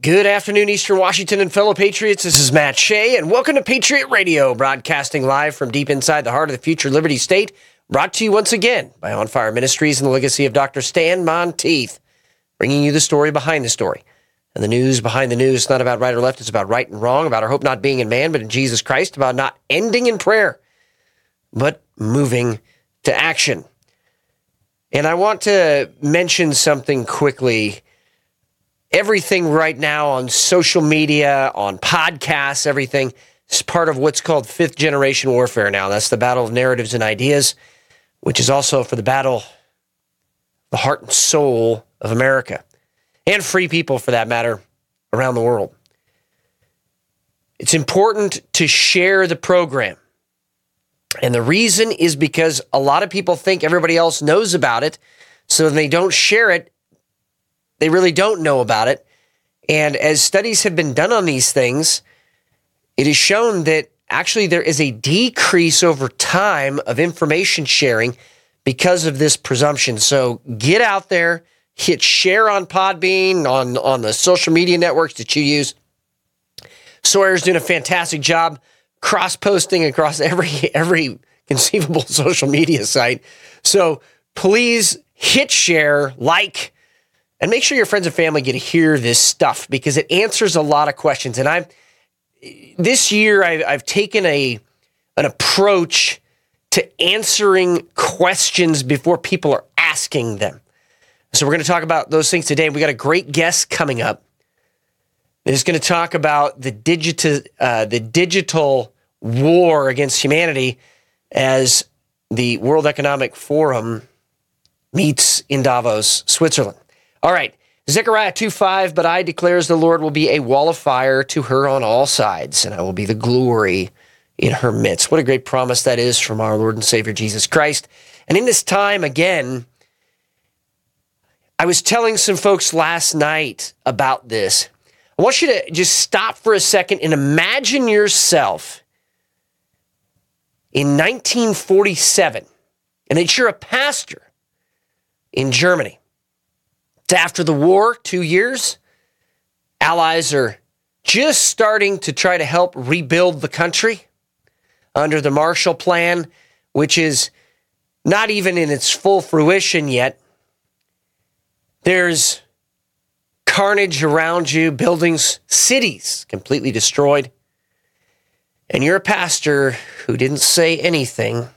Good afternoon, Eastern Washington and fellow patriots. This is Matt Shea, and welcome to Patriot Radio, broadcasting live from deep inside the heart of the future Liberty State. Brought to you once again by On Fire Ministries and the legacy of Dr. Stan Monteith, bringing you the story behind the story. And the news behind the news is not about right or left, it's about right and wrong, about our hope not being in man, but in Jesus Christ, about not ending in prayer, but moving to action. And I want to mention something quickly everything right now on social media, on podcasts, everything is part of what's called fifth generation warfare now. That's the battle of narratives and ideas, which is also for the battle, the heart and soul of America and free people for that matter around the world. It's important to share the program. And the reason is because a lot of people think everybody else knows about it. So they don't share it they really don't know about it. And as studies have been done on these things, it is shown that actually there is a decrease over time of information sharing because of this presumption. So get out there, hit share on Podbean, on, on the social media networks that you use. Sawyer's doing a fantastic job cross posting across every every conceivable social media site. So please hit share, like, and make sure your friends and family get to hear this stuff because it answers a lot of questions. And I've this year I, I've taken a an approach to answering questions before people are asking them. So we're going to talk about those things today. We got a great guest coming up. Is going to talk about the digital uh, the digital war against humanity as the World Economic Forum meets in Davos, Switzerland. All right. Zechariah 2 5, but I declares the Lord will be a wall of fire to her on all sides, and I will be the glory in her midst. What a great promise that is from our Lord and Savior Jesus Christ. And in this time, again, I was telling some folks last night about this. I want you to just stop for a second and imagine yourself in 1947, and that you're a pastor in Germany. It's after the war, two years. Allies are just starting to try to help rebuild the country under the Marshall Plan, which is not even in its full fruition yet. There's carnage around you, buildings, cities completely destroyed. And you're a pastor who didn't say anything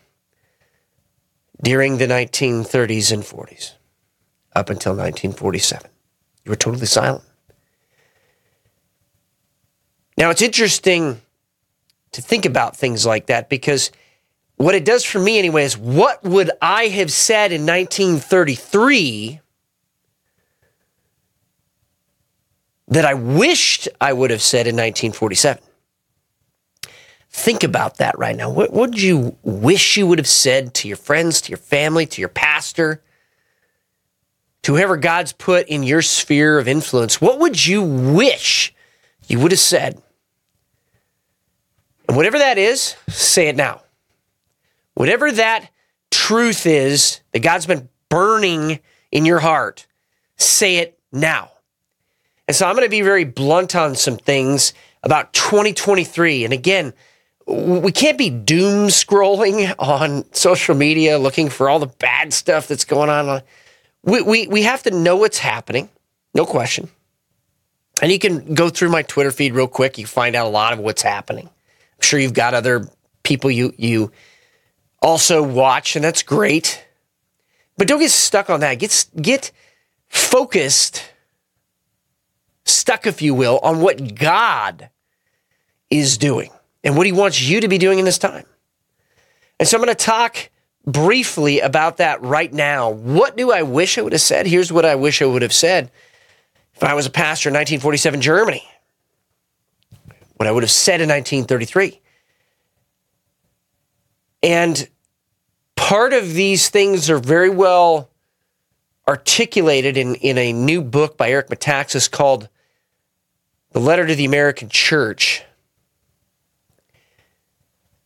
during the 1930s and 40s up until 1947. You were totally silent. Now, it's interesting to think about things like that because what it does for me, anyway, is what would I have said in 1933 that I wished I would have said in 1947? Think about that right now. What would you wish you would have said to your friends, to your family, to your pastor? To whoever God's put in your sphere of influence, what would you wish you would have said? And whatever that is, say it now. Whatever that truth is that God's been burning in your heart, say it now. And so I'm going to be very blunt on some things about 2023. And again, we can't be doom scrolling on social media looking for all the bad stuff that's going on we, we, we have to know what's happening, no question. And you can go through my Twitter feed real quick. You find out a lot of what's happening. I'm sure you've got other people you you also watch, and that's great. But don't get stuck on that. Get get focused, stuck, if you will, on what God is doing and what He wants you to be doing in this time. And so I'm going to talk briefly about that right now. What do I wish I would have said? Here's what I wish I would have said if I was a pastor in 1947 Germany. What I would have said in 1933. And part of these things are very well articulated in, in a new book by Eric Metaxas called The Letter to the American Church.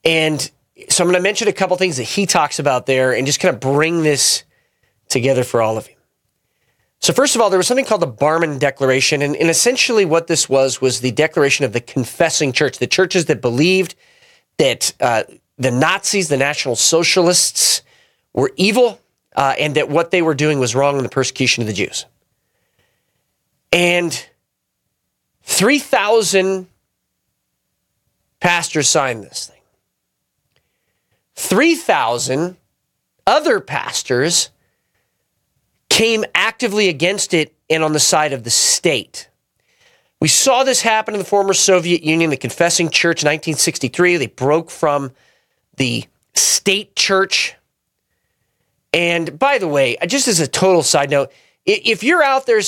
And so I'm going to mention a couple things that he talks about there and just kind of bring this together for all of you. So, first of all, there was something called the Barmen Declaration. And, and, essentially, what this was was the declaration of the confessing church, the churches that believed that uh, the Nazis, the National Socialists, were evil uh, and that what they were doing was wrong in the persecution of the Jews. And 3,000 pastors signed this thing. 3,000 other pastors came actively against it and on the side of the state. We saw this happen in the former Soviet Union, the Confessing Church, 1963. They broke from the state church. And by the way, just as a total side note, if you're out there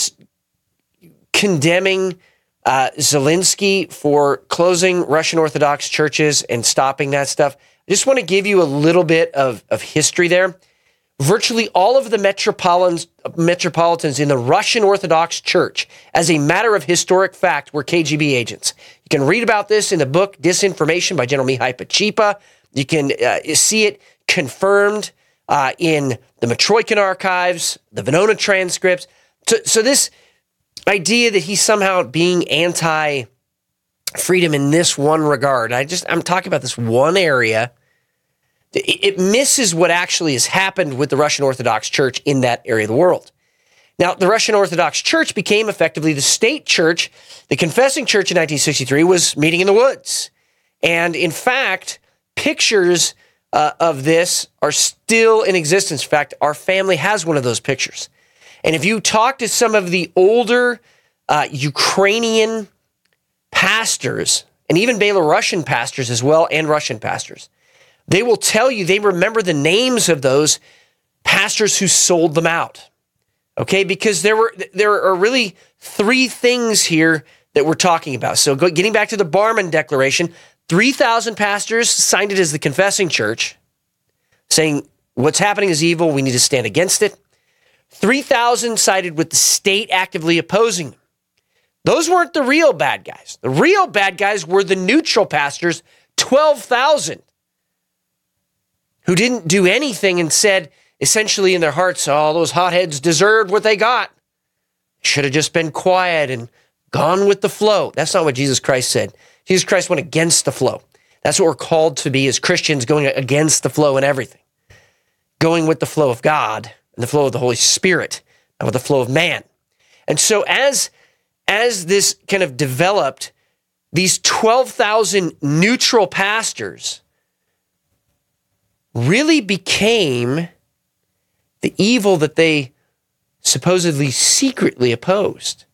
condemning uh, Zelensky for closing Russian Orthodox churches and stopping that stuff, just want to give you a little bit of, of history there. Virtually all of the metropolitans, metropolitans in the Russian Orthodox Church, as a matter of historic fact, were KGB agents. You can read about this in the book Disinformation by General Mihai Pacepa. You can uh, see it confirmed uh, in the Mitrokhin archives, the Venona transcripts. So, so this idea that he's somehow being anti freedom in this one regard. I just I'm talking about this one area. It misses what actually has happened with the Russian Orthodox Church in that area of the world. Now, the Russian Orthodox Church became effectively the state church. The confessing church in 1963 was meeting in the woods. And in fact, pictures uh, of this are still in existence. In fact, our family has one of those pictures. And if you talk to some of the older uh, Ukrainian pastors, and even Belarusian pastors as well, and Russian pastors, they will tell you they remember the names of those pastors who sold them out. Okay, because there were there are really three things here that we're talking about. So, getting back to the Barmen Declaration, three thousand pastors signed it as the confessing church, saying what's happening is evil. We need to stand against it. 3,000 sided with the state actively opposing them. Those weren't the real bad guys. The real bad guys were the neutral pastors, 12,000, who didn't do anything and said, essentially in their hearts, all oh, those hotheads deserved what they got. Should have just been quiet and gone with the flow. That's not what Jesus Christ said. Jesus Christ went against the flow. That's what we're called to be as Christians, going against the flow and everything, going with the flow of God and the flow of the Holy Spirit, not with the flow of man. And so as as this kind of developed, these 12,000 neutral pastors really became the evil that they supposedly secretly opposed.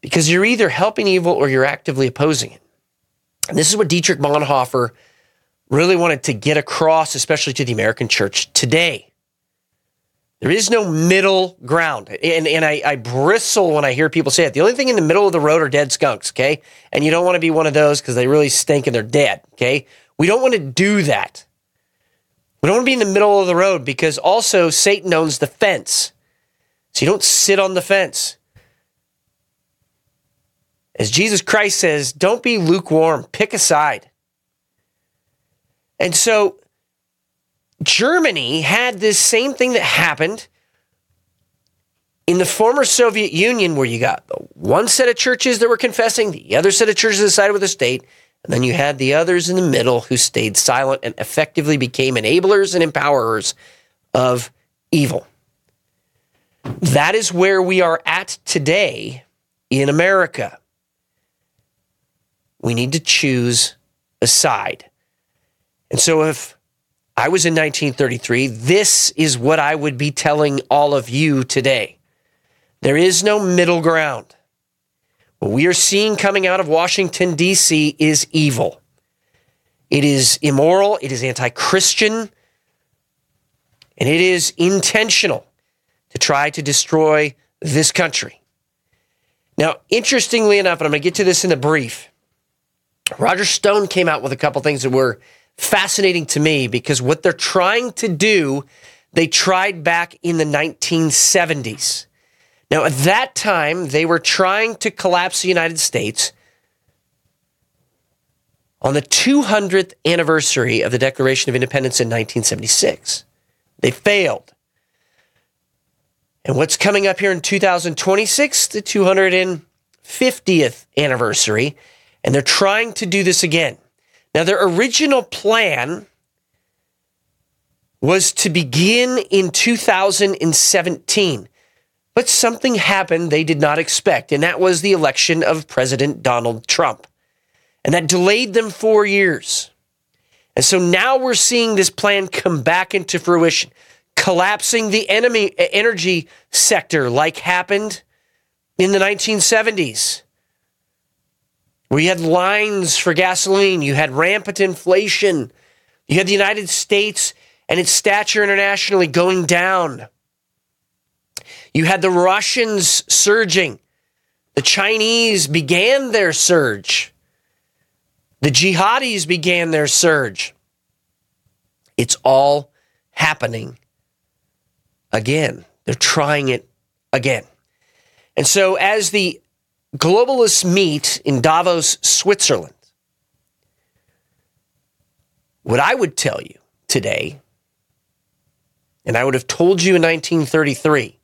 Because you're either helping evil or you're actively opposing it. And this is what Dietrich Bonhoeffer really wanted to get across, especially to the American church today. There is no middle ground. And, and I, I, bristle when I hear people say it. The only thing in the middle of the road are dead skunks, okay? And you don't want to be one of those because they really stink and they're dead, okay? We don't want to do that. We don't want to be in the middle of the road because also Satan owns the fence. So you don't sit on the fence. As Jesus Christ says, don't be lukewarm, pick a side. And so Germany had this same thing that happened in the former Soviet Union, where you got one set of churches that were confessing, the other set of churches sided with the state, and then you had the others in the middle who stayed silent and effectively became enablers and empowerers of evil. That is where we are at today in America. We need to choose a side. And so if I was in 1933. This is what I would be telling all of you today. There is no middle ground. What we are seeing coming out of Washington, D.C. is evil. It is immoral, it is anti Christian, and it is intentional to try to destroy this country. Now, interestingly enough, and I'm going to get to this in the brief, Roger Stone came out with a couple things that were fascinating to me because what they're trying to do, they tried back in the 1970s. Now, at that time, they were trying to collapse the United States on the 200th anniversary of the Declaration of Independence in 1976. They failed. And what's coming up here in 2026? The 250th anniversary. And they're trying to do this again. Now, their original plan was to begin in 2017. But something happened they did not expect, and that was the election of President Donald Trump. And that delayed them four years. And so now we're seeing this plan come back into fruition, collapsing the enemy energy sector like happened in the 1970s. You had lines for gasoline, you had rampant inflation, you had the United States and its stature internationally going down. You had the Russians surging. The Chinese began their surge. The jihadis began their surge. It's all happening again. They're trying it again. And so, as the globalists meet in Davos, Switzerland, what I would tell you today, and I would have told you in 1933,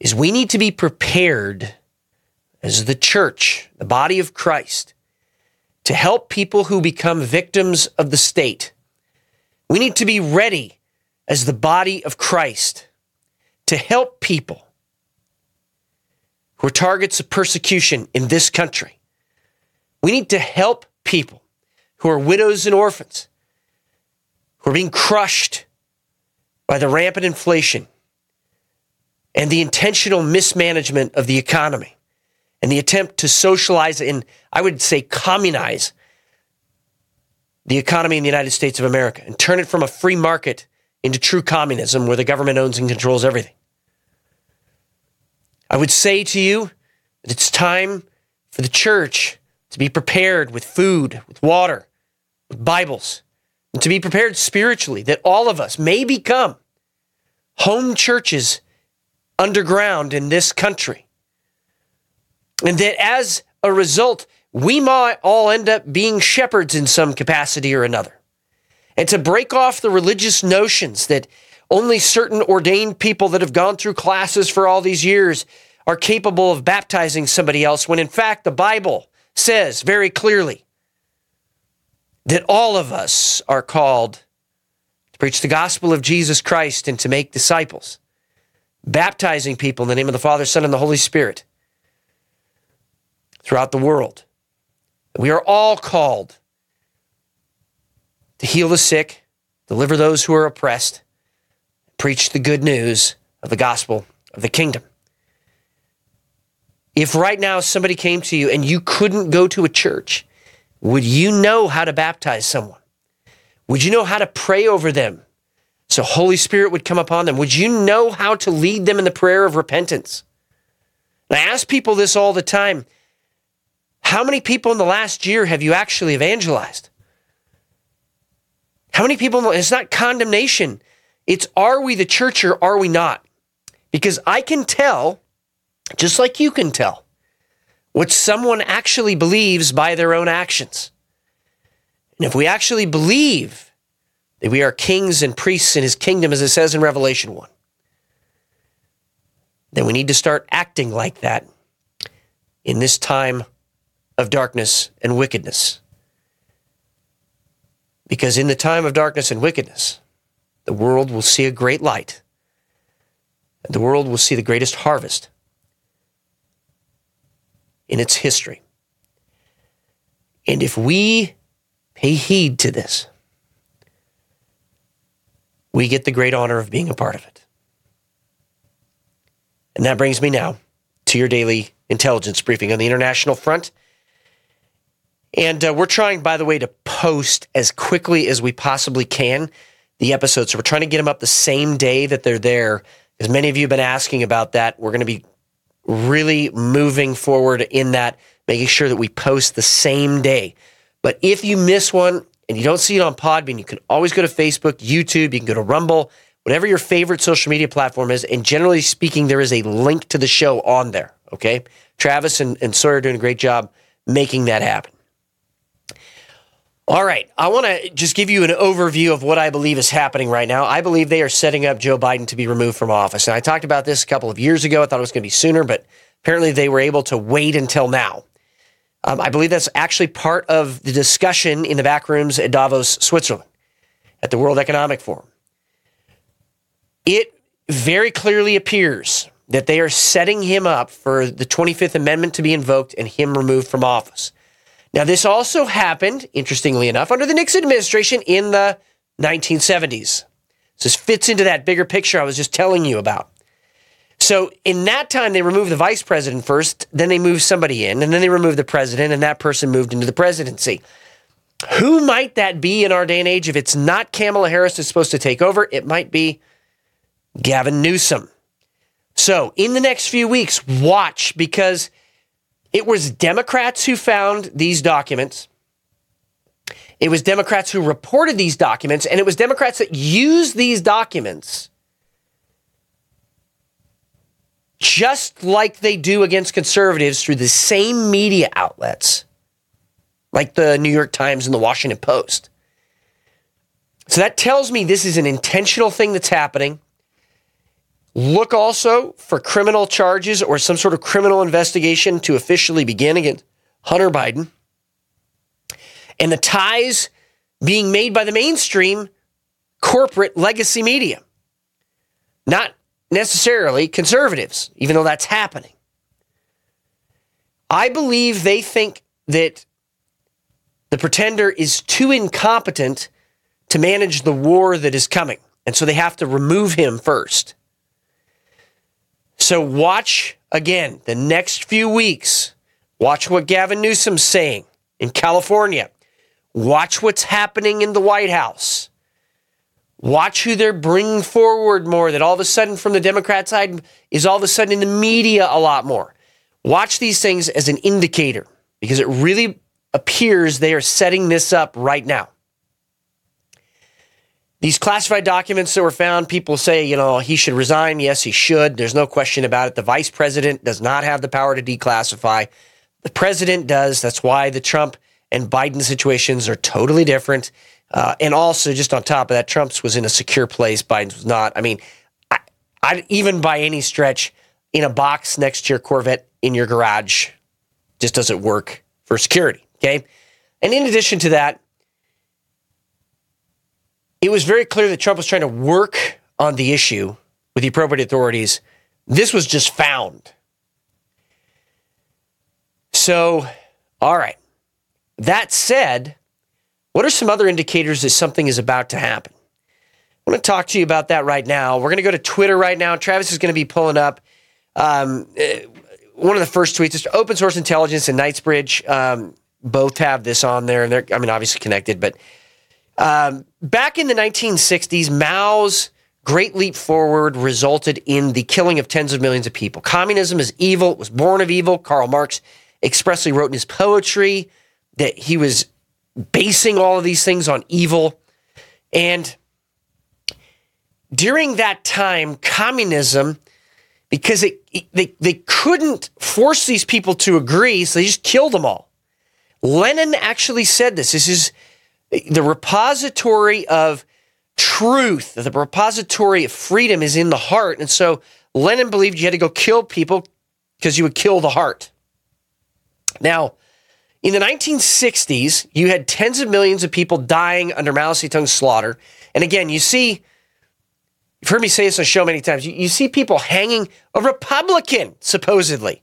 is we need to be prepared as the church, the body of Christ, to help people who become victims of the state. We need to be ready as the body of Christ to help people who are targets of persecution in this country. We need to help people who are widows and orphans, who are being crushed by the rampant inflation and the intentional mismanagement of the economy and the attempt to socialize and I would say communize the economy in the United States of America and turn it from a free market into true communism where the government owns and controls everything. I would say to you that it's time for the church to be prepared with food, with water, with Bibles, and to be prepared spiritually that all of us may become home churches underground in this country. And that as a result, we might all end up being shepherds in some capacity or another. And to break off the religious notions that only certain ordained people that have gone through classes for all these years are capable of baptizing somebody else, when in fact the Bible says very clearly that all of us are called to preach the gospel of Jesus Christ and to make disciples baptizing people in the name of the Father, Son, and the Holy Spirit throughout the world. We are all called to heal the sick, deliver those who are oppressed, preach the good news of the gospel of the kingdom. If right now somebody came to you and you couldn't go to a church, would you know how to baptize someone? Would you know how to pray over them? So Holy Spirit would come upon them. Would you know how to lead them in the prayer of repentance? And I ask people this all the time. How many people in the last year have you actually evangelized? How many people? It's not condemnation. It's are we the church or are we not? Because I can tell, just like you can tell, what someone actually believes by their own actions. And if we actually believe that we are kings and priests in his kingdom, as it says in Revelation 1. Then we need to start acting like that in this time of darkness and wickedness. Because in the time of darkness and wickedness, the world will see a great light, the world will see the greatest harvest in its history. And if we pay heed to this, we get the great honor of being a part of it. And that brings me now to your daily intelligence briefing on the international front. And uh, we're trying, by the way, to post as quickly as we possibly can the episodes. So we're trying to get them up the same day that they're there. As many of you have been asking about that, we're going to be really moving forward in that, making sure that we post the same day. But if you miss one, and you don't see it on Podbean, you can always go to Facebook, YouTube, you can go to Rumble, whatever your favorite social media platform is. And generally speaking, there is a link to the show on there. Okay. Travis and, and Sawyer are doing a great job making that happen. All right. I want to just give you an overview of what I believe is happening right now. I believe they are setting up Joe Biden to be removed from office. And I talked about this a couple of years ago. I thought it was going to be sooner, but apparently they were able to wait until now. Um, I believe that's actually part of the discussion in the back rooms at Davos, Switzerland, at the World Economic Forum. It very clearly appears that they are setting him up for the 25th Amendment to be invoked and him removed from office. Now, this also happened, interestingly enough, under the Nixon administration in the 1970s. So this fits into that bigger picture I was just telling you about. So in that time, they removed the vice president first, then they moved somebody in, and then they removed the president, and that person moved into the presidency. Who might that be in our day and age? If it's not Kamala Harris that's supposed to take over, it might be Gavin Newsom. So in the next few weeks, watch because it was Democrats who found these documents. It was Democrats who reported these documents, and it was Democrats that used these documents just like they do against conservatives through the same media outlets, like the New York Times and the Washington Post. So that tells me this is an intentional thing that's happening. Look also for criminal charges or some sort of criminal investigation to officially begin against Hunter Biden. And the ties being made by the mainstream corporate legacy media, not necessarily conservatives, even though that's happening. I believe they think that the pretender is too incompetent to manage the war that is coming. And so they have to remove him first. So watch again the next few weeks. Watch what Gavin Newsom's saying in California. Watch what's happening in the White House. Watch who they're bringing forward more, that all of a sudden from the Democrat side is all of a sudden in the media a lot more. Watch these things as an indicator because it really appears they are setting this up right now. These classified documents that were found, people say, you know, he should resign. Yes, he should. There's no question about it. The vice president does not have the power to declassify. The president does. That's why the Trump and Biden situations are totally different. Uh, and also, just on top of that, Trump's was in a secure place. Biden's was not. I mean, I, I, even by any stretch, in a box next to your Corvette in your garage just doesn't work for security. Okay. And in addition to that, it was very clear that Trump was trying to work on the issue with the appropriate authorities. This was just found. So, all right. That said, what are some other indicators that something is about to happen? I want to talk to you about that right now. We're going to go to Twitter right now. Travis is going to be pulling up um, uh, one of the first tweets. Is open source intelligence and Knightsbridge um, both have this on there, and they're I mean obviously connected, but um, back in the 1960s, Mao's Great Leap Forward resulted in the killing of tens of millions of people. Communism is evil, it was born of evil. Karl Marx expressly wrote in his poetry that he was basing all of these things on evil. And during that time, communism, because it, they, they couldn't force these people to agree, so they just killed them all. Lenin actually said this. This is the repository of truth, the repository of freedom is in the heart. And so Lenin believed you had to go kill people because you would kill the heart. Now, in the 1960s, you had tens of millions of people dying under Mao Zedong's slaughter. And again, you see, you've heard me say this on the show many times, you, you see people hanging, a Republican, supposedly,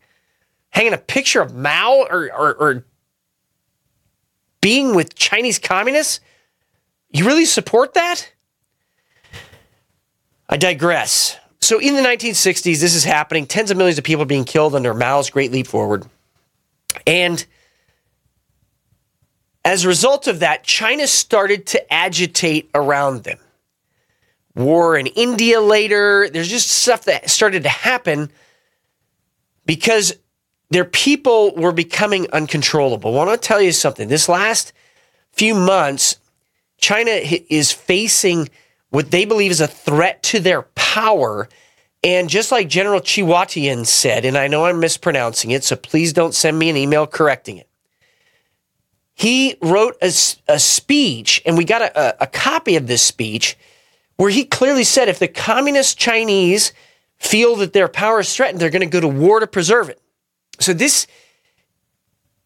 hanging a picture of Mao or, or, or being with Chinese communists? You really support that? I digress. So in the 1960s, this is happening. Tens of millions of people are being killed under Mao's Great Leap Forward. And as a result of that, China started to agitate around them. War in India later, there's just stuff that started to happen because their people were becoming uncontrollable. I want to tell you something. This last few months, China is facing what they believe is a threat to their power. And just like General Chiwatian said, and I know I'm mispronouncing it, so please don't send me an email correcting it. he wrote a, a speech, and we got a, a copy of this speech where he clearly said if the communist Chinese feel that their power is threatened, they're going to go to war to preserve it. So this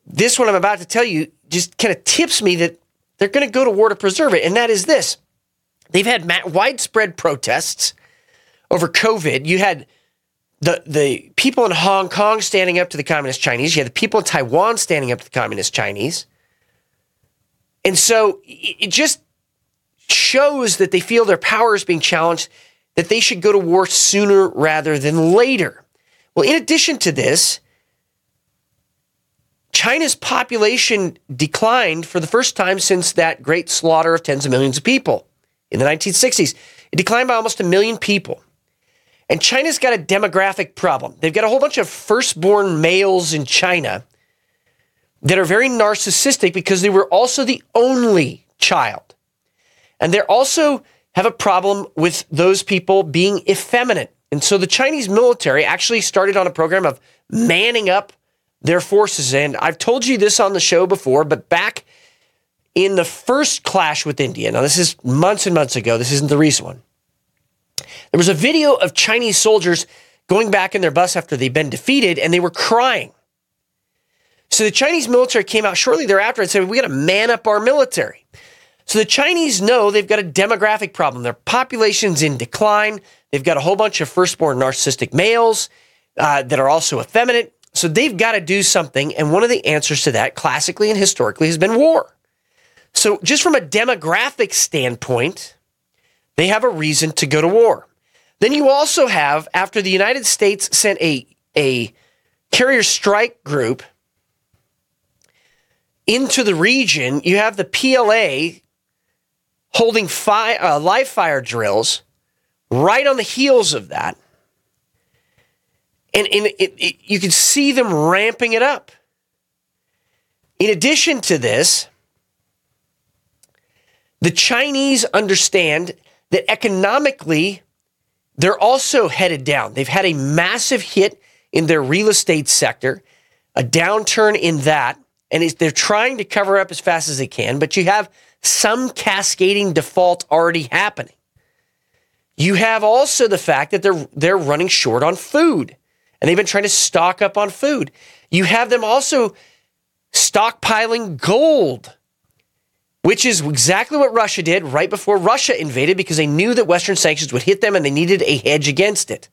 this one I'm about to tell you just kind of tips me that they're going to go to war to preserve it, and that is this: they've had widespread protests over COVID. You had the the people in Hong Kong standing up to the communist Chinese. You had the people in Taiwan standing up to the communist Chinese, and so it just shows that they feel their power is being challenged. That they should go to war sooner rather than later. Well, in addition to this, China's population declined for the first time since that great slaughter of tens of millions of people in the 1960s. It declined by almost a million people. And China's got a demographic problem. They've got a whole bunch of firstborn males in China that are very narcissistic because they were also the only child. And they also have a problem with those people being effeminate. And so the Chinese military actually started on a program of manning up their forces. And I've told you this on the show before, but back in the first clash with India, now this is months and months ago, this isn't the recent one. There was a video of Chinese soldiers going back in their bus after they'd been defeated and they were crying. So the Chinese military came out shortly thereafter and said, We got to man up our military. So the Chinese know they've got a demographic problem. Their population's in decline. They've got a whole bunch of firstborn narcissistic males uh, that are also effeminate. So they've got to do something. And one of the answers to that, classically and historically, has been war. So, just from a demographic standpoint, they have a reason to go to war. Then you also have, after the United States sent a, a carrier strike group into the region, you have the PLA holding fi- uh, live fire drills right on the heels of that. And, and it, it, you can see them ramping it up. In addition to this, the Chinese understand that economically, they're also headed down. They've had a massive hit in their real estate sector, a downturn in that, and they're trying to cover up as fast as they can, but you have some cascading default already happening. You have also the fact that they're they're running short on food and they've been trying to stock up on food. You have them also stockpiling gold, which is exactly what Russia did right before Russia invaded because they knew that Western sanctions would hit them and they needed a hedge against it.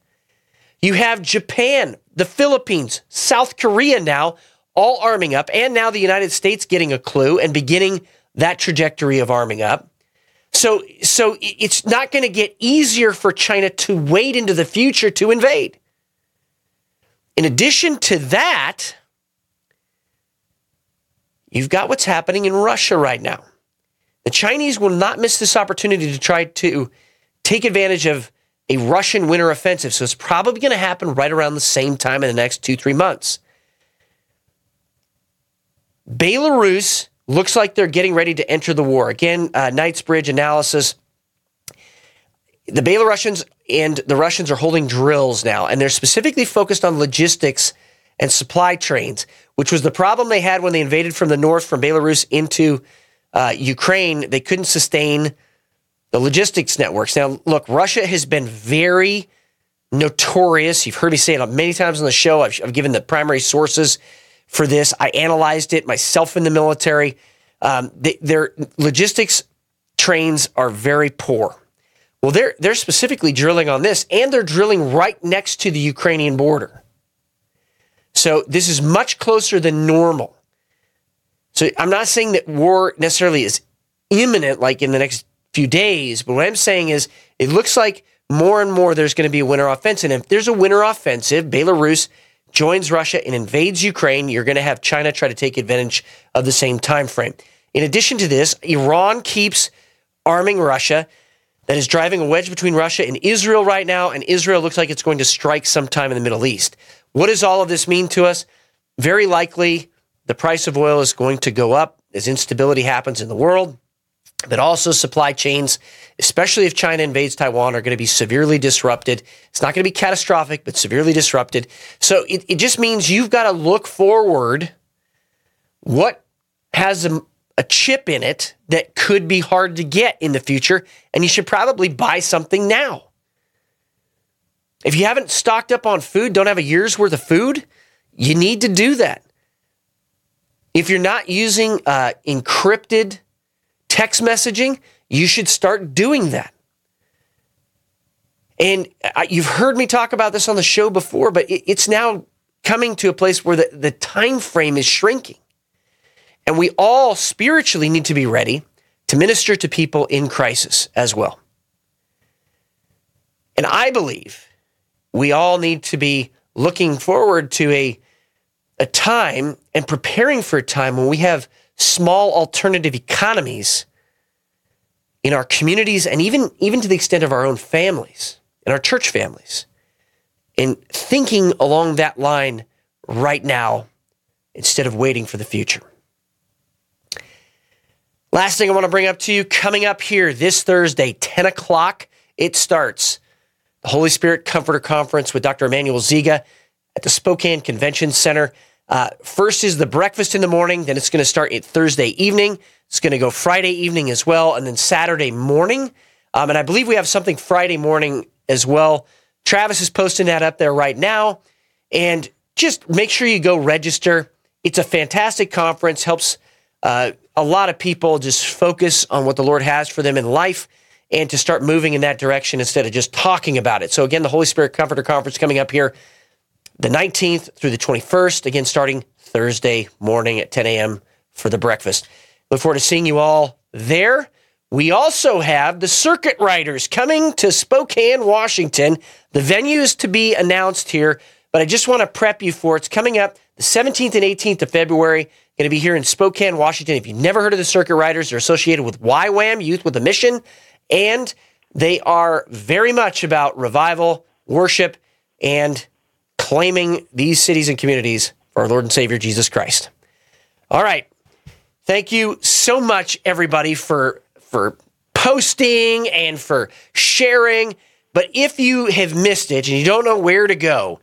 You have Japan, the Philippines, South Korea now all arming up, and now the United States getting a clue and beginning that trajectory of arming up. So, so it's not going to get easier for China to wait into the future to invade. In addition to that, you've got what's happening in Russia right now. The Chinese will not miss this opportunity to try to take advantage of a Russian winter offensive. So it's probably going to happen right around the same time in the next two, three months. Belarus looks like they're getting ready to enter the war. Again, uh, Knightsbridge analysis. The Belarusians and the Russians are holding drills now, and they're specifically focused on logistics and supply trains, which was the problem they had when they invaded from the north from Belarus into uh, Ukraine. They couldn't sustain the logistics networks. Now, look, Russia has been very notorious. You've heard me say it many times on the show. I've, I've given the primary sources for this. I analyzed it myself in the military. Um, they, their logistics trains are very poor. Well, they're they're specifically drilling on this, and they're drilling right next to the Ukrainian border. So this is much closer than normal. So I'm not saying that war necessarily is imminent, like in the next few days, but what I'm saying is it looks like more and more there's going to be a winter offensive. And if there's a winter offensive, Belarus joins Russia and invades Ukraine, you're going to have China try to take advantage of the same time frame. In addition to this, Iran keeps arming Russia that is driving a wedge between Russia and Israel right now, and Israel looks like it's going to strike sometime in the Middle East. What does all of this mean to us? Very likely the price of oil is going to go up as instability happens in the world, but also supply chains, especially if China invades Taiwan, are going to be severely disrupted. It's not going to be catastrophic, but severely disrupted. So it, it just means you've got to look forward. What has a, a chip in it that could be hard to get in the future, and you should probably buy something now. If you haven't stocked up on food, don't have a year's worth of food, you need to do that. If you're not using uh, encrypted text messaging, you should start doing that. And I, you've heard me talk about this on the show before, but it, it's now coming to a place where the, the time frame is shrinking. And we all spiritually need to be ready to minister to people in crisis as well. And I believe we all need to be looking forward to a, a time and preparing for a time when we have small alternative economies in our communities and even, even to the extent of our own families and our church families. And thinking along that line right now instead of waiting for the future. Last thing I want to bring up to you coming up here this Thursday, 10 o'clock, it starts the Holy Spirit Comforter Conference with Dr. Emmanuel Ziga at the Spokane Convention Center. Uh, first is the breakfast in the morning, then it's going to start at Thursday evening. It's going to go Friday evening as well, and then Saturday morning. Um, and I believe we have something Friday morning as well. Travis is posting that up there right now. And just make sure you go register. It's a fantastic conference, helps uh, a lot of people just focus on what the Lord has for them in life and to start moving in that direction instead of just talking about it. So, again, the Holy Spirit Comforter Conference coming up here the 19th through the 21st, again, starting Thursday morning at 10 a.m. for the breakfast. Look forward to seeing you all there. We also have the circuit riders coming to Spokane, Washington. The venue is to be announced here, but I just want to prep you for it. it's coming up the 17th and 18th of February. Going to be here in Spokane, Washington. If you've never heard of the circuit riders, they're associated with YWAM, Youth with a Mission, and they are very much about revival, worship, and claiming these cities and communities for our Lord and Savior Jesus Christ. All right. Thank you so much, everybody, for for posting and for sharing. But if you have missed it and you don't know where to go,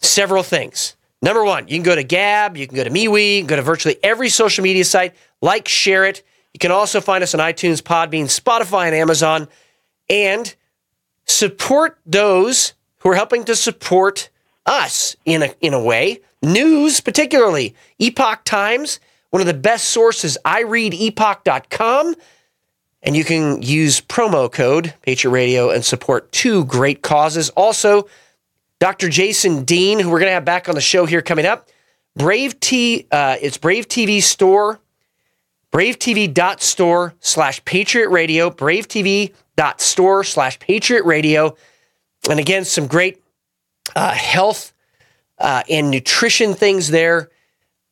several things. Number one, you can go to Gab, you can go to MeWe, you can go to virtually every social media site, like, share it. You can also find us on iTunes, Podbean, Spotify, and Amazon. And support those who are helping to support us in a, in a way. News, particularly Epoch Times, one of the best sources. I read epoch.com. And you can use promo code Patriot Radio and support two great causes. Also, Dr. Jason Dean, who we're going to have back on the show here coming up. Brave T, uh, it's Brave TV Store, bravetv.store slash Patriot Radio, bravetv.store slash Patriot Radio. And again, some great uh, health uh, and nutrition things there.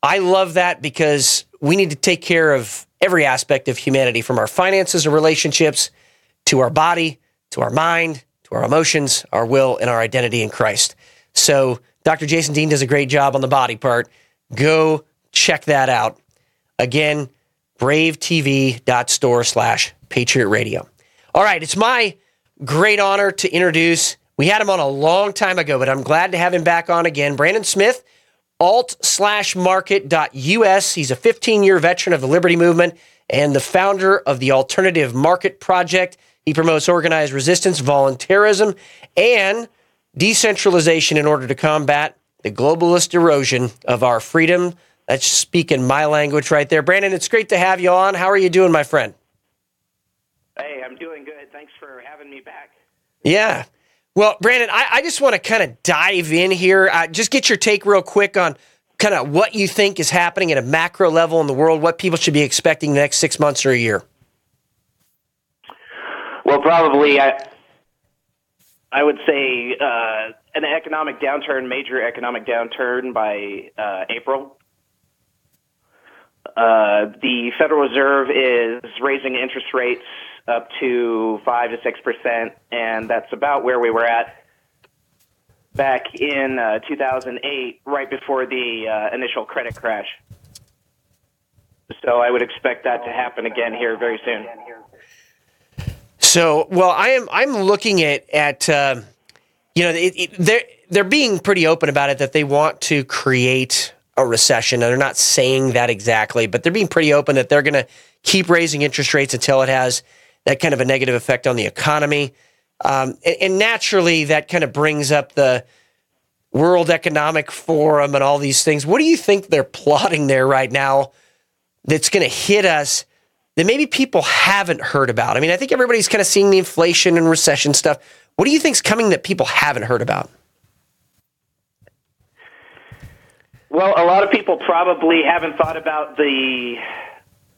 I love that because we need to take care of every aspect of humanity from our finances and relationships to our body, to our mind, our emotions, our will, and our identity in Christ. So, Dr. Jason Dean does a great job on the body part. Go check that out. Again, bravetv.store slash Patriot Radio. All right, it's my great honor to introduce, we had him on a long time ago, but I'm glad to have him back on again. Brandon Smith alt slash market.us. He's a 15 year veteran of the Liberty Movement and the founder of the Alternative Market Project. He promotes organized resistance, voluntarism, and decentralization in order to combat the globalist erosion of our freedom. That's speaking my language right there. Brandon, it's great to have you on. How are you doing, my friend? Hey, I'm doing good. Thanks for having me back. Yeah. Well, Brandon, I, I just want to kind of dive in here. Uh, just get your take real quick on kind of what you think is happening at a macro level in the world, what people should be expecting the next six months or a year. Well, probably I, I would say uh, an economic downturn, major economic downturn by uh, April. Uh, the Federal Reserve is raising interest rates up to 5 to 6%, and that's about where we were at back in uh, 2008, right before the uh, initial credit crash. So I would expect that to happen again here very soon. So, well, I am I'm looking at at uh, you know it, it, they're they're being pretty open about it that they want to create a recession. And they're not saying that exactly, but they're being pretty open that they're going to keep raising interest rates until it has that kind of a negative effect on the economy. Um, and, and naturally, that kind of brings up the World Economic Forum and all these things. What do you think they're plotting there right now that's going to hit us that maybe people haven't heard about? I mean, I think everybody's kind of seeing the inflation and recession stuff. What do you think's coming that people haven't heard about? Well, a lot of people probably haven't thought about the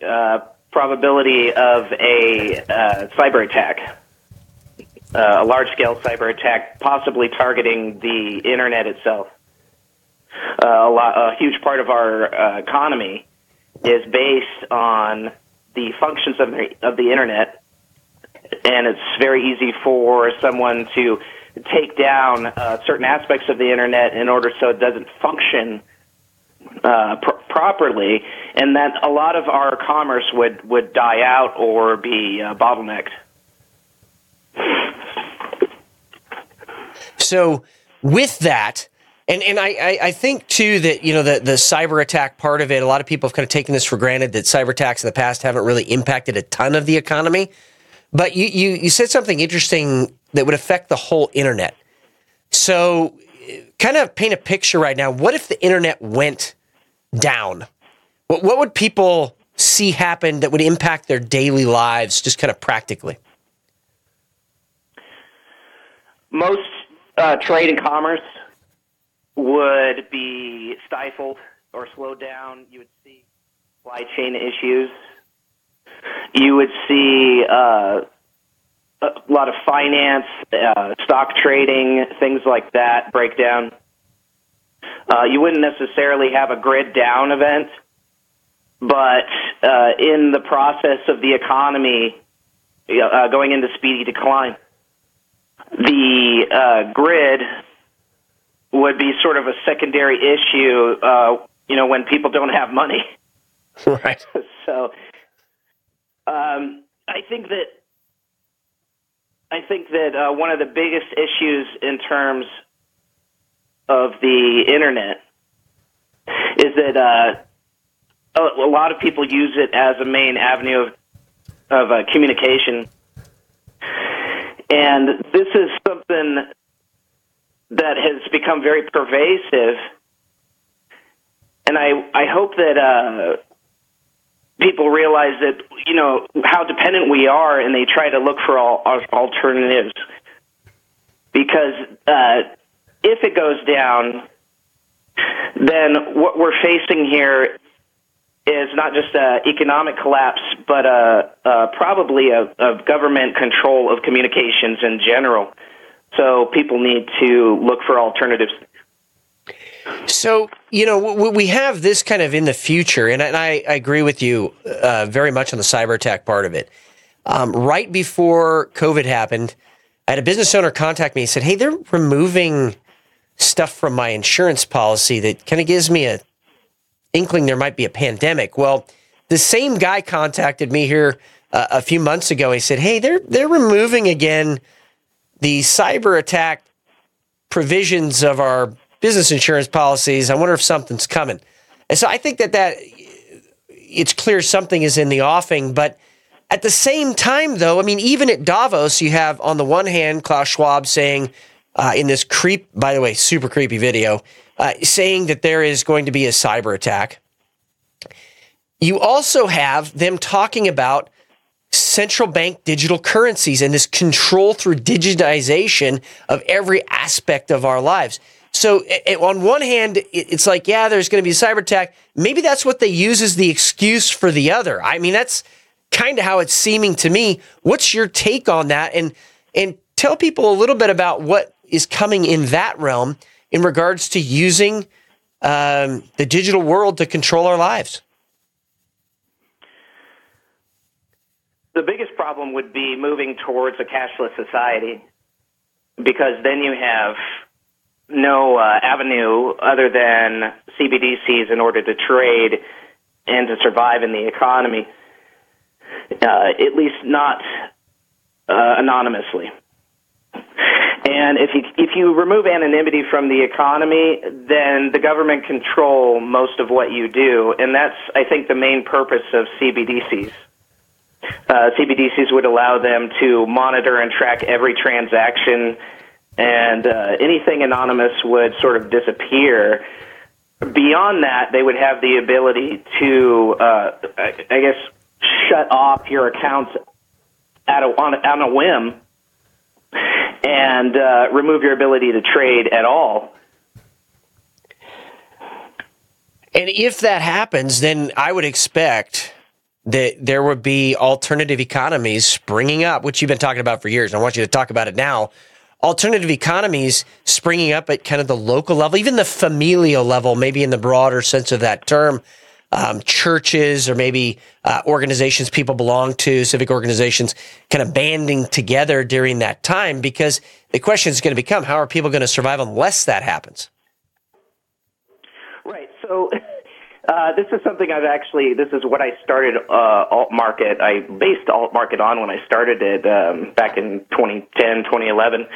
uh, probability of a uh, cyber attack, uh, a large scale cyber attack, possibly targeting the internet itself. Uh, a, lot, a huge part of our uh, economy is based on the functions of the, of the internet, and it's very easy for someone to take down uh, certain aspects of the internet in order so it doesn't function uh, pr- properly, and that a lot of our commerce would would die out or be uh, bottlenecked. So, with that, and and I, I, think too that you know the the cyber attack part of it. A lot of people have kind of taken this for granted that cyber attacks in the past haven't really impacted a ton of the economy. But you you you said something interesting that would affect the whole internet. So, kind of paint a picture right now. What if the internet went down? What what would people see happen that would impact their daily lives, just kind of practically? Most uh, trade and commerce would be stifled or slowed down. You would see supply chain issues. You would see uh, a lot of finance, uh, stock trading, things like that break down. Uh, you wouldn't necessarily have a grid down event, but uh, in the process of the economy uh, going into speedy decline, the uh, grid would be sort of a secondary issue, uh, you know, when people don't have money. Right. so, um, I think that I think that uh, one of the biggest issues in terms of the internet is that uh, a, a lot of people use it as a main avenue of of uh, communication, and this is something that has become very pervasive. And I, I hope that uh, people realize that you know how dependent we are, and they try to look for all, alternatives. Because uh, if it goes down, then what we're facing here is not just an economic collapse, but a, a probably a, a government control of communications in general. So people need to look for alternatives. So, you know, we have this kind of in the future, and I, agree with you uh, very much on the cyber attack part of it. Um, right before COVID happened, I had a business owner contact me and said, Hey, they're removing stuff from my insurance policy that kind of gives me a inkling there might be a pandemic. Well, the same guy contacted me here uh, a few months ago. He said, Hey, they're, they're removing again the cyber attack provisions of our business insurance policies. I wonder if something's coming. And so I think that that it's clear something is in the offing, but at the same time, though, I mean, even at Davos, you have on the one hand Klaus Schwab saying uh, in this creep, by the way, super creepy video, uh, saying that there is going to be a cyber attack. You also have them talking about central bank digital currencies and this control through digitization of every aspect of our lives. So, it, on one hand, it's like, yeah, there's going to be a cyber attack. Maybe that's what they use as the excuse for the other. I mean, that's kind of how it's seeming to me. What's your take on that? And and tell people a little bit about what is coming in that realm in regards to using um, the digital world to control our lives. The biggest problem would be moving towards a cashless society because then you have no uh, avenue other than CBDCs in order to trade and to survive in the economy, uh, at least not uh, anonymously. And if you if you remove anonymity from the economy, then the government control most of what you do, and that's I think the main purpose of CBDCs. Uh, CBDCs would allow them to monitor and track every transaction, and uh, anything anonymous would sort of disappear. Beyond that, they would have the ability to, uh, I guess, shut off your accounts at a, on, on a whim and uh, remove your ability to trade at all. And if that happens, then I would expect that there would be alternative economies springing up, which you've been talking about for years. I want you to talk about it now. Alternative economies springing up at kind of the local level, even the familial level, maybe in the broader sense of that term. Um, churches or maybe uh, organizations people belong to, civic organizations, kind of banding together during that time because the question is going to become how are people going to survive unless that happens? Right. So uh, this is something I've actually, this is what I started uh, alt market. I based alt market on when I started it um, back in 2010, 2011.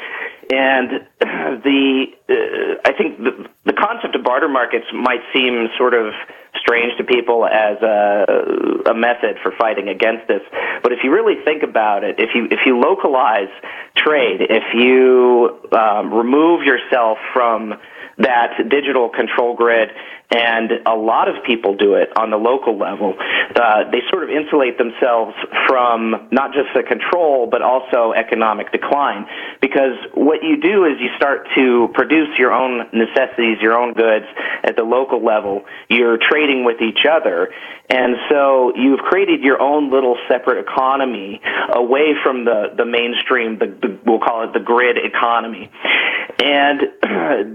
And the, uh, I think the, the concept of barter markets might seem sort of strange to people as a, a method for fighting against this. But if you really think about it, if you if you localize trade, if you um, remove yourself from that digital control grid and a lot of people do it on the local level. Uh, they sort of insulate themselves from not just the control, but also economic decline. Because what you do is you start to produce your own necessities, your own goods at the local level. You're trading with each other. And so you've created your own little separate economy away from the, the mainstream, the, the, we'll call it the grid economy. And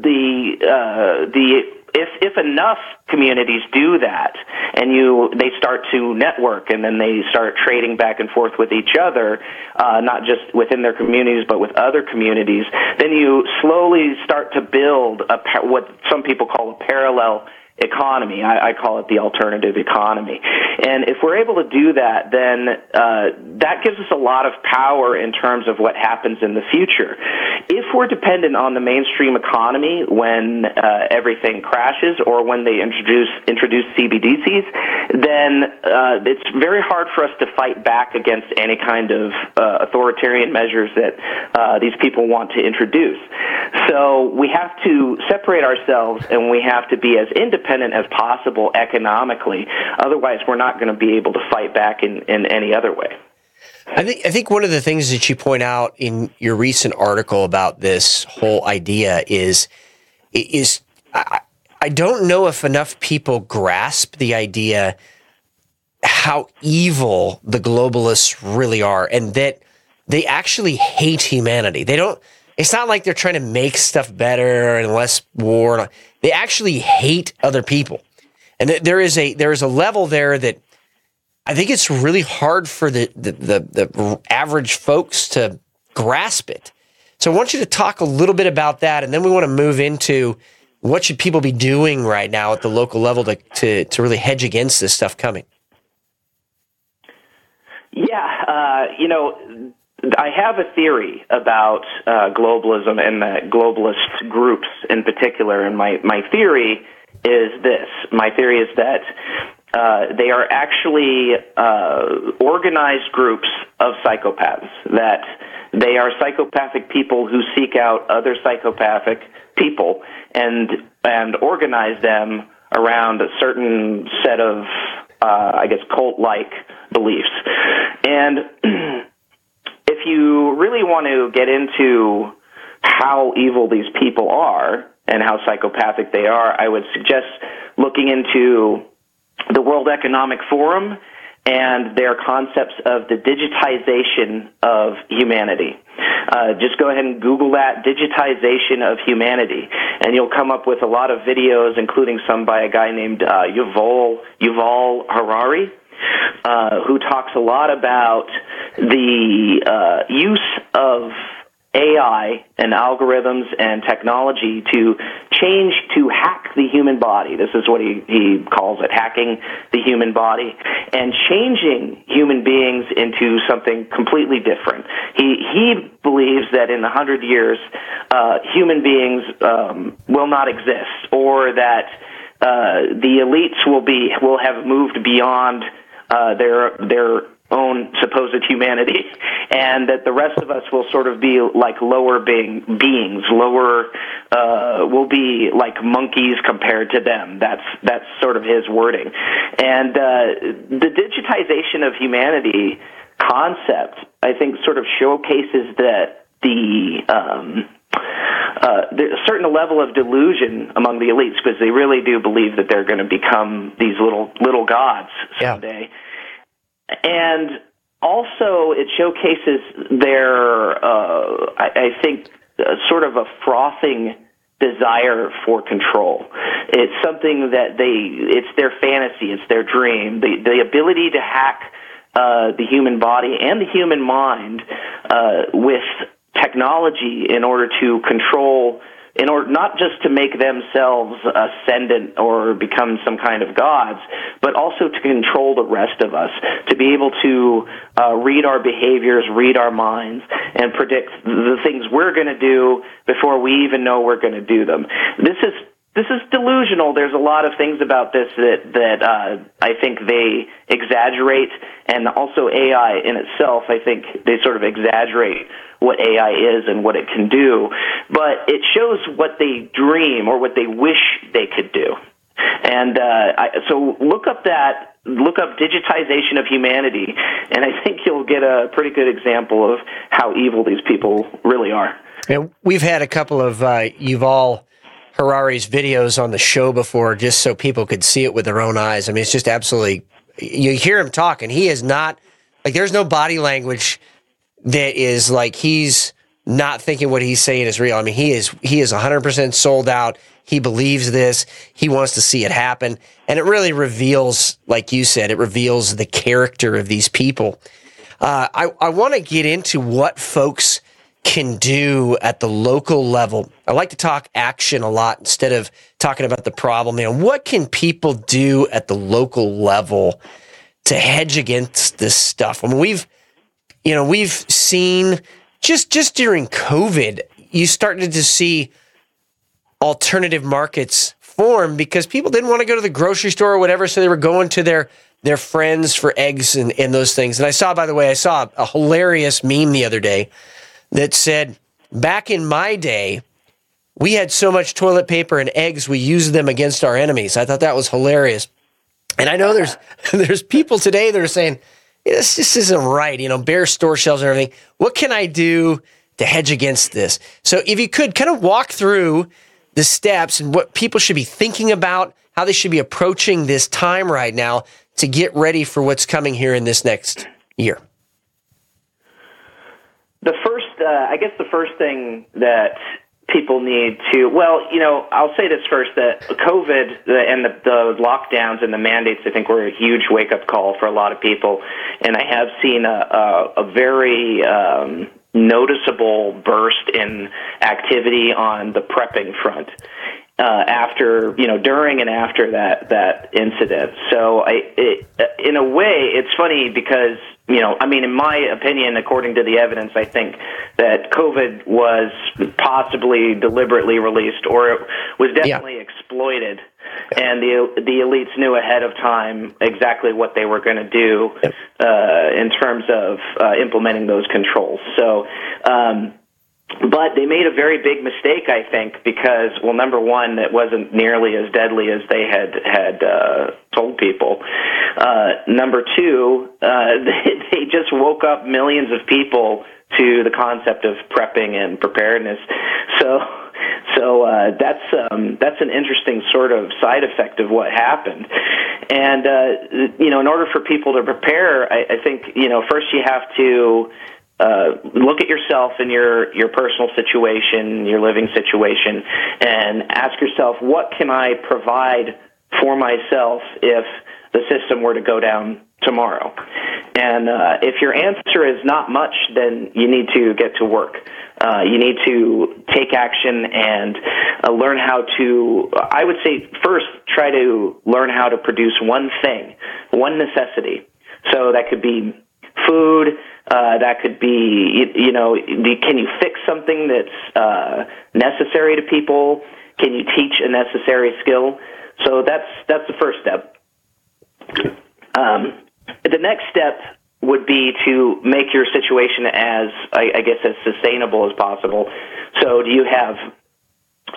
the, uh, the if if enough communities do that and you they start to network and then they start trading back and forth with each other uh, not just within their communities but with other communities then you slowly start to build a what some people call a parallel economy. I, I call it the alternative economy. And if we're able to do that, then uh, that gives us a lot of power in terms of what happens in the future. If we're dependent on the mainstream economy when uh, everything crashes or when they introduce introduce CBDCs, then uh, it's very hard for us to fight back against any kind of uh, authoritarian measures that uh, these people want to introduce. So we have to separate ourselves and we have to be as independent as possible economically. Otherwise, we're not going to be able to fight back in, in any other way. I think I think one of the things that you point out in your recent article about this whole idea is is I, I don't know if enough people grasp the idea how evil the globalists really are and that they actually hate humanity. They don't it's not like they're trying to make stuff better and less war. They actually hate other people. And there is a there is a level there that I think it's really hard for the, the, the, the average folks to grasp it. So I want you to talk a little bit about that, and then we want to move into what should people be doing right now at the local level to, to, to really hedge against this stuff coming. Yeah, uh, you know, I have a theory about uh, globalism and the globalist groups in particular, and my, my theory is this. My theory is that uh, they are actually uh, organized groups of psychopaths, that they are psychopathic people who seek out other psychopathic people and, and organize them around a certain set of, uh, I guess, cult like beliefs. And if you really want to get into how evil these people are and how psychopathic they are, I would suggest looking into the World Economic Forum and their concepts of the digitization of humanity. Uh, just go ahead and Google that digitization of humanity, and you'll come up with a lot of videos, including some by a guy named uh, Yuval Yuval Harari uh, who talks a lot about the uh, use of AI and algorithms and technology to change to hack the human body. This is what he, he calls it, hacking the human body, and changing human beings into something completely different. He, he believes that in a hundred years, uh, human beings um, will not exist, or that uh, the elites will be will have moved beyond uh, their their own supposed humanity, and that the rest of us will sort of be like lower being beings, lower uh, will be like monkeys compared to them. That's that's sort of his wording, and uh, the digitization of humanity concept, I think, sort of showcases that the um, uh, there's a certain level of delusion among the elites because they really do believe that they're going to become these little little gods someday. Yeah and also it showcases their, uh, I, I think, uh, sort of a frothing desire for control. It's something that they, it's their fantasy, it's their dream. The, the ability to hack uh, the human body and the human mind uh, with technology in order to control in order not just to make themselves ascendant or become some kind of gods, but also to control the rest of us, to be able to uh, read our behaviors, read our minds, and predict the things we're going to do before we even know we're going to do them. This is this is delusional. There's a lot of things about this that that uh, I think they exaggerate, and also AI in itself. I think they sort of exaggerate what AI is and what it can do, but it shows what they dream or what they wish they could do. And uh, I, so look up that, look up digitization of humanity, and I think you'll get a pretty good example of how evil these people really are. And we've had a couple of uh, Yuval Harari's videos on the show before, just so people could see it with their own eyes. I mean, it's just absolutely. You hear him talk, and he is not like there's no body language that is like he's not thinking what he's saying is real. I mean, he is he is 100% sold out. He believes this. He wants to see it happen, and it really reveals, like you said, it reveals the character of these people. Uh, I I want to get into what folks can do at the local level. I like to talk action a lot instead of talking about the problem. You know, what can people do at the local level to hedge against this stuff? I mean, we've you know, we've seen just just during COVID, you started to see alternative markets form because people didn't want to go to the grocery store or whatever, so they were going to their their friends for eggs and, and those things. And I saw, by the way, I saw a hilarious meme the other day that said, back in my day, we had so much toilet paper and eggs, we used them against our enemies. I thought that was hilarious. And I know there's there's people today that are saying, this just isn't right. You know, bare store shelves and everything. What can I do to hedge against this? So if you could kind of walk through the steps and what people should be thinking about, how they should be approaching this time right now to get ready for what's coming here in this next year. The first, uh, I guess, the first thing that people need to well you know i'll say this first that covid and the, the lockdowns and the mandates i think were a huge wake up call for a lot of people. And i have seen a, a, a very um, noticeable burst in activity on the prepping front uh, after you know during and after that that incident so i it, in a way it's funny because you know, I mean, in my opinion, according to the evidence, I think that COVID was possibly deliberately released, or it was definitely yeah. exploited, and the the elites knew ahead of time exactly what they were going to do uh, in terms of uh, implementing those controls. So. Um, but they made a very big mistake, I think, because well, number one, it wasn't nearly as deadly as they had had uh, told people. Uh, number two, uh, they, they just woke up millions of people to the concept of prepping and preparedness. So, so uh, that's um, that's an interesting sort of side effect of what happened. And uh, you know, in order for people to prepare, I, I think you know first you have to uh, look at yourself and your your personal situation, your living situation, and ask yourself, what can I provide for myself if the system were to go down tomorrow? And uh, if your answer is not much, then you need to get to work. Uh, you need to take action and uh, learn how to, I would say, first, try to learn how to produce one thing, one necessity. So that could be food, uh, that could be, you, you know, can you fix something that's uh, necessary to people? Can you teach a necessary skill? So that's that's the first step. Um, the next step would be to make your situation as, I, I guess, as sustainable as possible. So, do you have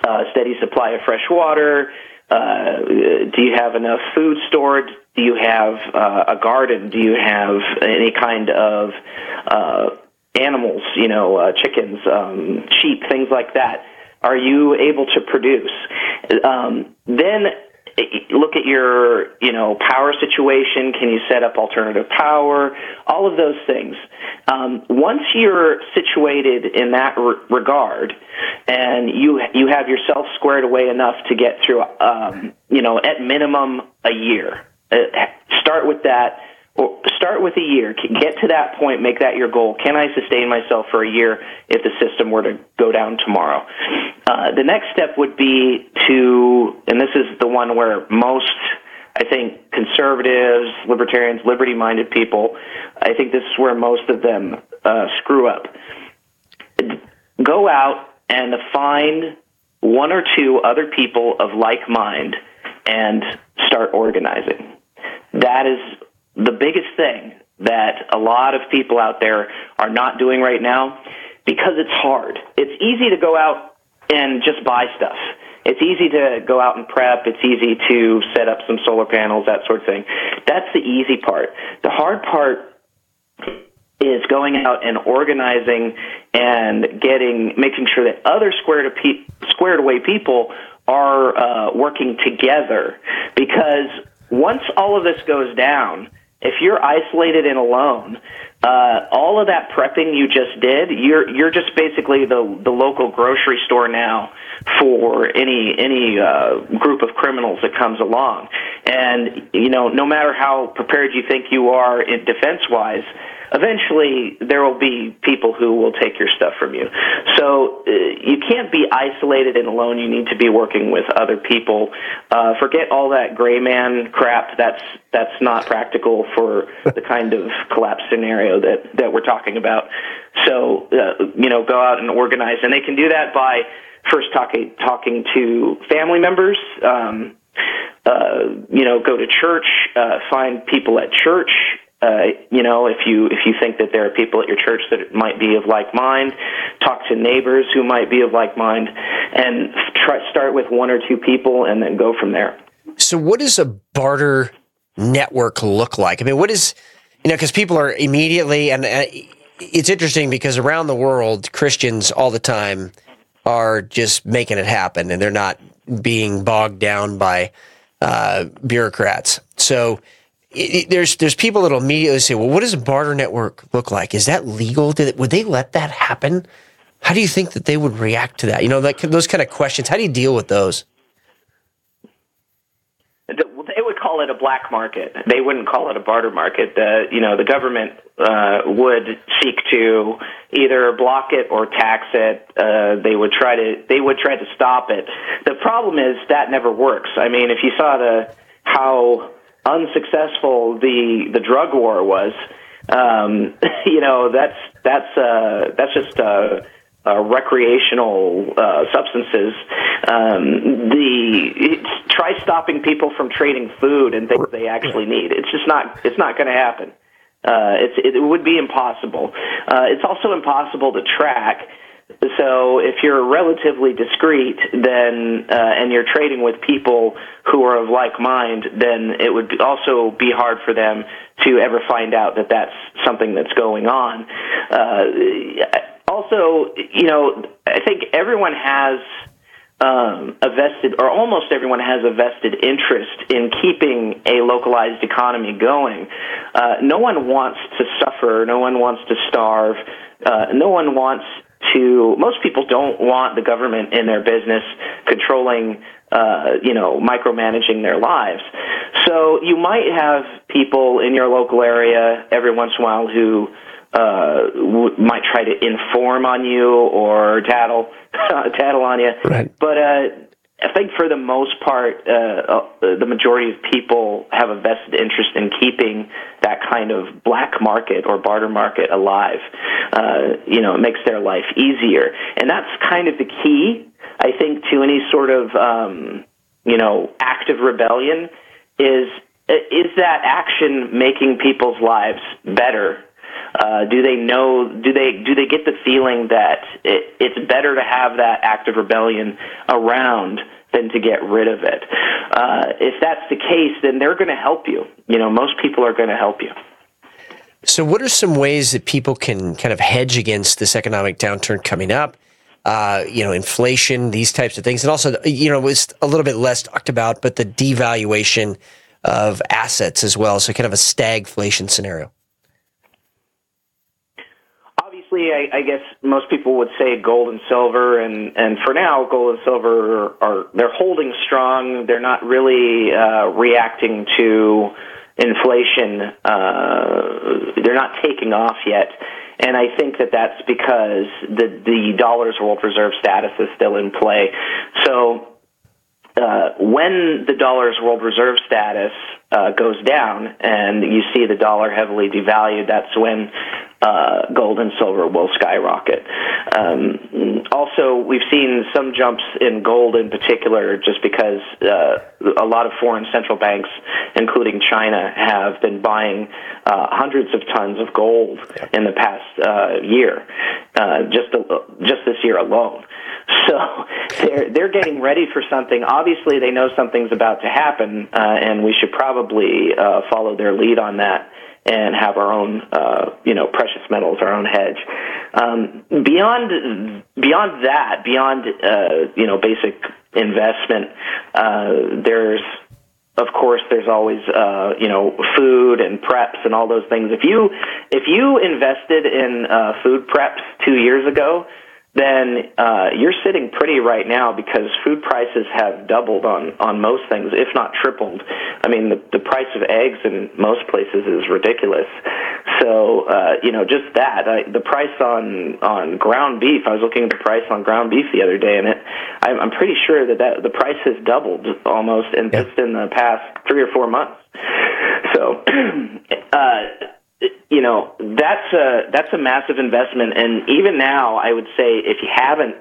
a steady supply of fresh water? Uh, do you have enough food stored? Do you have uh, a garden? Do you have any kind of uh, animals? You know, uh, chickens, um, sheep, things like that. Are you able to produce? Um, then look at your, you know, power situation. Can you set up alternative power? All of those things. Um, once you're situated in that re- regard, and you you have yourself squared away enough to get through, um, you know, at minimum a year. Uh, start with that well, start with a year. Get to that point. Make that your goal. Can I sustain myself for a year if the system were to go down tomorrow? Uh, the next step would be to, and this is the one where most, I think, conservatives, libertarians, liberty-minded people, I think this is where most of them uh, screw up. Go out and find one or two other people of like mind and start organizing. That is the biggest thing that a lot of people out there are not doing right now because it's hard. It's easy to go out and just buy stuff. It's easy to go out and prep. It's easy to set up some solar panels, that sort of thing. That's the easy part. The hard part is going out and organizing and getting, making sure that other squared, pe- squared away people are uh, working together. Because once all of this goes down, if you're isolated and alone, uh, all of that prepping you just did, you're you're just basically the the local grocery store now for any any uh, group of criminals that comes along. And you know, no matter how prepared you think you are in defense wise, eventually there will be people who will take your stuff from you. So uh, you can't be isolated and alone. You need to be working with other people. Uh, forget all that gray man crap. That's that's not practical for the kind of collapse scenario that that we're talking about. So uh, you know, go out and organize, and they can do that by first talking talking to family members. Um, uh, you know, go to church, uh, find people at church, uh, you know, if you if you think that there are people at your church that might be of like mind, talk to neighbors who might be of like mind, and try start with one or two people, and then go from there. So, what does a barter network look like? I mean, what is you know, because people are immediately, and uh, it's interesting because around the world, Christians all the time are just making it happen, and they're not being bogged down by uh, bureaucrats. So it, there's there's people that'll immediately say, "Well, what does a barter network look like? Is that legal? Did, would they let that happen? How do you think that they would react to that? You know, like those kind of questions. How do you deal with those?" They would call it a black market. They wouldn't call it a barter market. The you know the government uh, would seek to either block it or tax it. Uh, they would try to they would try to stop it. The problem is that never works. I mean, if you saw the how unsuccessful the the drug war was, um, you know that's that's uh, that's just uh, uh, recreational uh, substances. Um, the try stopping people from trading food and things they actually need. It's just not it's not going to happen. Uh, it's, it would be impossible. Uh, it's also impossible to track so if you're relatively discreet, then uh, and you're trading with people who are of like mind, then it would also be hard for them to ever find out that that's something that's going on. Uh, also, you know, I think everyone has um, a vested, or almost everyone has a vested interest in keeping a localized economy going. Uh, no one wants to suffer. No one wants to starve. Uh, no one wants to most people don't want the government in their business controlling uh, you know micromanaging their lives so you might have people in your local area every once in a while who uh, w- might try to inform on you or tattle tattle on you. Right. But uh, I think for the most part, uh, uh, the majority of people have a vested interest in keeping that kind of black market or barter market alive. Uh, you know, it makes their life easier, and that's kind of the key, I think, to any sort of um, you know active rebellion. Is is that action making people's lives better uh, do they know? Do they do they get the feeling that it, it's better to have that act of rebellion around than to get rid of it? Uh, if that's the case, then they're going to help you. You know, most people are going to help you. So, what are some ways that people can kind of hedge against this economic downturn coming up? Uh, you know, inflation, these types of things, and also, you know, it's a little bit less talked about, but the devaluation of assets as well. So, kind of a stagflation scenario. I, I guess most people would say gold and silver, and and for now, gold and silver are, are they're holding strong. They're not really uh, reacting to inflation. Uh, they're not taking off yet. And I think that that's because the the dollar's world reserve status is still in play. So uh, when the dollar's world reserve status uh, goes down and you see the dollar heavily devalued, that's when uh, gold and silver will skyrocket. Um, also, we've seen some jumps in gold in particular just because uh, a lot of foreign central banks, including China, have been buying uh, hundreds of tons of gold in the past uh, year, uh, just, just this year alone. So they're they're getting ready for something. Obviously, they know something's about to happen, uh, and we should probably uh, follow their lead on that and have our own, uh, you know, precious metals, our own hedge. Um, beyond beyond that, beyond uh, you know, basic investment, uh, there's of course there's always uh, you know food and preps and all those things. If you if you invested in uh, food preps two years ago, then uh, you're sitting pretty right now because food prices have doubled on on most things, if not tripled. I mean, the the price of eggs in most places is ridiculous. So uh, you know, just that I, the price on on ground beef. I was looking at the price on ground beef the other day, and it I'm, I'm pretty sure that, that the price has doubled almost in yeah. just in the past three or four months. So. uh, you know that's a that's a massive investment. And even now i would say if you haven't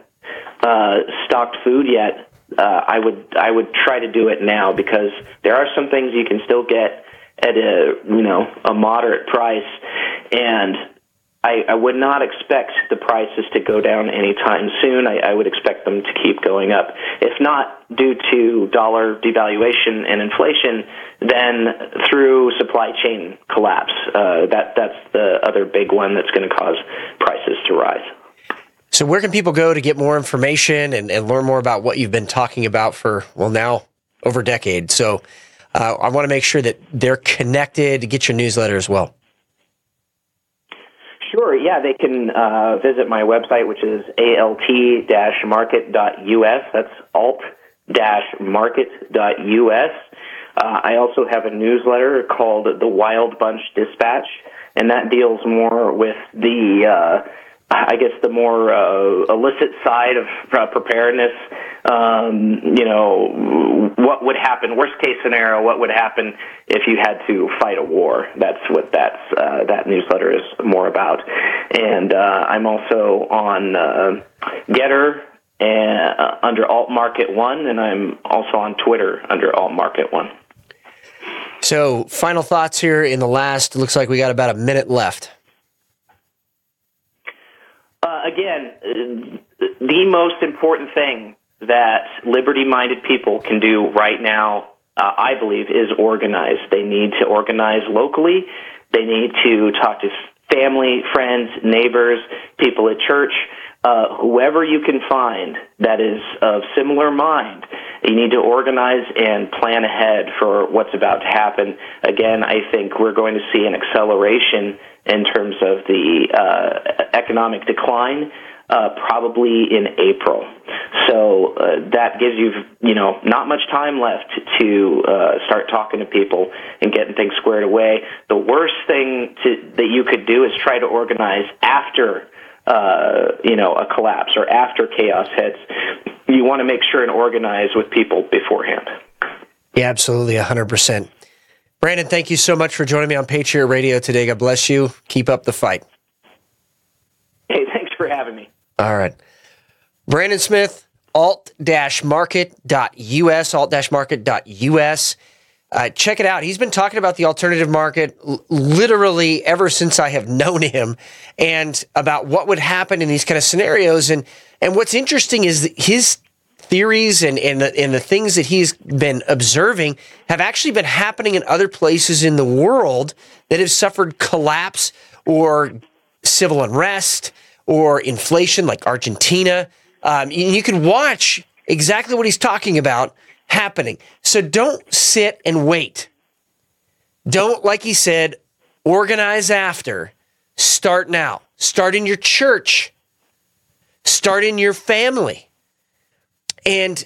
uh stocked food yet uh i would i would try to do it now because there are some things you can still get at a you know a moderate price. And I, I would not expect the prices to go down anytime soon. I, I would expect them to keep going up. If not due to dollar devaluation and inflation, then through supply chain collapse. Uh, that that's the other big one that's going to cause prices to rise. So, where can people go to get more information and, and learn more about what you've been talking about for well now over a decade? So, uh, I want to make sure that they're connected. to Get your newsletter as well. Sure. Yeah, they can uh, visit my website, which is alt-market.us. That's alt-market.us. Uh, I also have a newsletter called the Wild Bunch Dispatch, and that deals more with the uh, I guess the more uh, illicit side of uh, preparedness. Um, you know, what would happen? Worst case scenario, what would happen if you had to fight a war? That's what that's uh, that newsletter is more about. And uh, I'm also on uh, Gettr and, uh, under Alt Market One, and I'm also on Twitter under Alt Market One. So, final thoughts here in the last. Looks like we got about a minute left. Uh, again, the most important thing that liberty minded people can do right now, uh, I believe, is organize. They need to organize locally. They need to talk to family, friends, neighbors, people at church, uh, whoever you can find that is of similar mind. You need to organize and plan ahead for what's about to happen. Again, I think we're going to see an acceleration in terms of the uh, economic decline. Uh, probably in April. So uh, that gives you, you know, not much time left to uh, start talking to people and getting things squared away. The worst thing to, that you could do is try to organize after, uh, you know, a collapse or after chaos hits. You want to make sure and organize with people beforehand. Yeah, absolutely, 100%. Brandon, thank you so much for joining me on Patriot Radio today. God bless you. Keep up the fight. Hey, thanks for having me. All right. Brandon Smith, alt-market.us, alt-market.us. Uh, check it out. He's been talking about the alternative market l- literally ever since I have known him and about what would happen in these kind of scenarios. And, and what's interesting is his theories and, and, the, and the things that he's been observing have actually been happening in other places in the world that have suffered collapse or civil unrest or inflation, like Argentina. Um, you can watch exactly what he's talking about happening. So don't sit and wait. Don't, like he said, organize after. Start now. Start in your church. Start in your family. And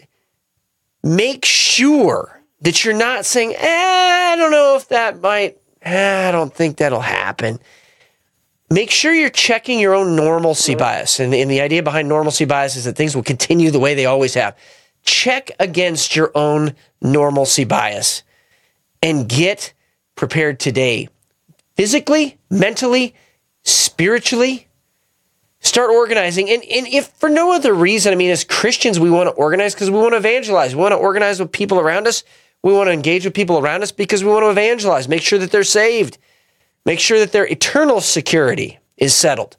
make sure that you're not saying, eh, I don't know if that might, eh, I don't think that'll happen make sure you're checking your own normalcy bias. And, and the idea behind normalcy bias is that things will continue the way they always have. Check against your own normalcy bias and get prepared today. Physically, mentally, spiritually, start organizing. And, and if for no other reason, I mean, as Christians, we want to organize because we want to evangelize. We want to organize with people around us. We want to engage with people around us because we want to evangelize, make sure that they're saved Make sure that their eternal security is settled.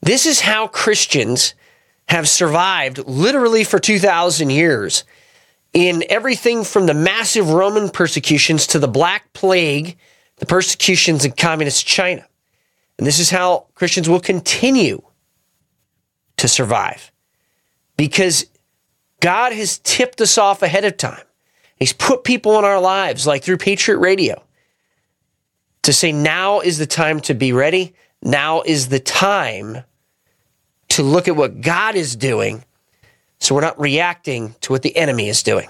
This is how Christians have survived literally for 2,000 years in everything from the massive Roman persecutions to the Black Plague, the persecutions in communist China. And this is how Christians will continue to survive because God has tipped us off ahead of time. He's put people in our lives, like through Patriot Radio, to say now is the time to be ready. Now is the time to look at what God is doing so we're not reacting to what the enemy is doing.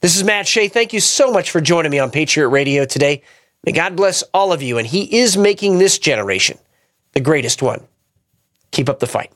This is Matt Shea. Thank you so much for joining me on Patriot Radio today. May God bless all of you, and He is making this generation the greatest one. Keep up the fight.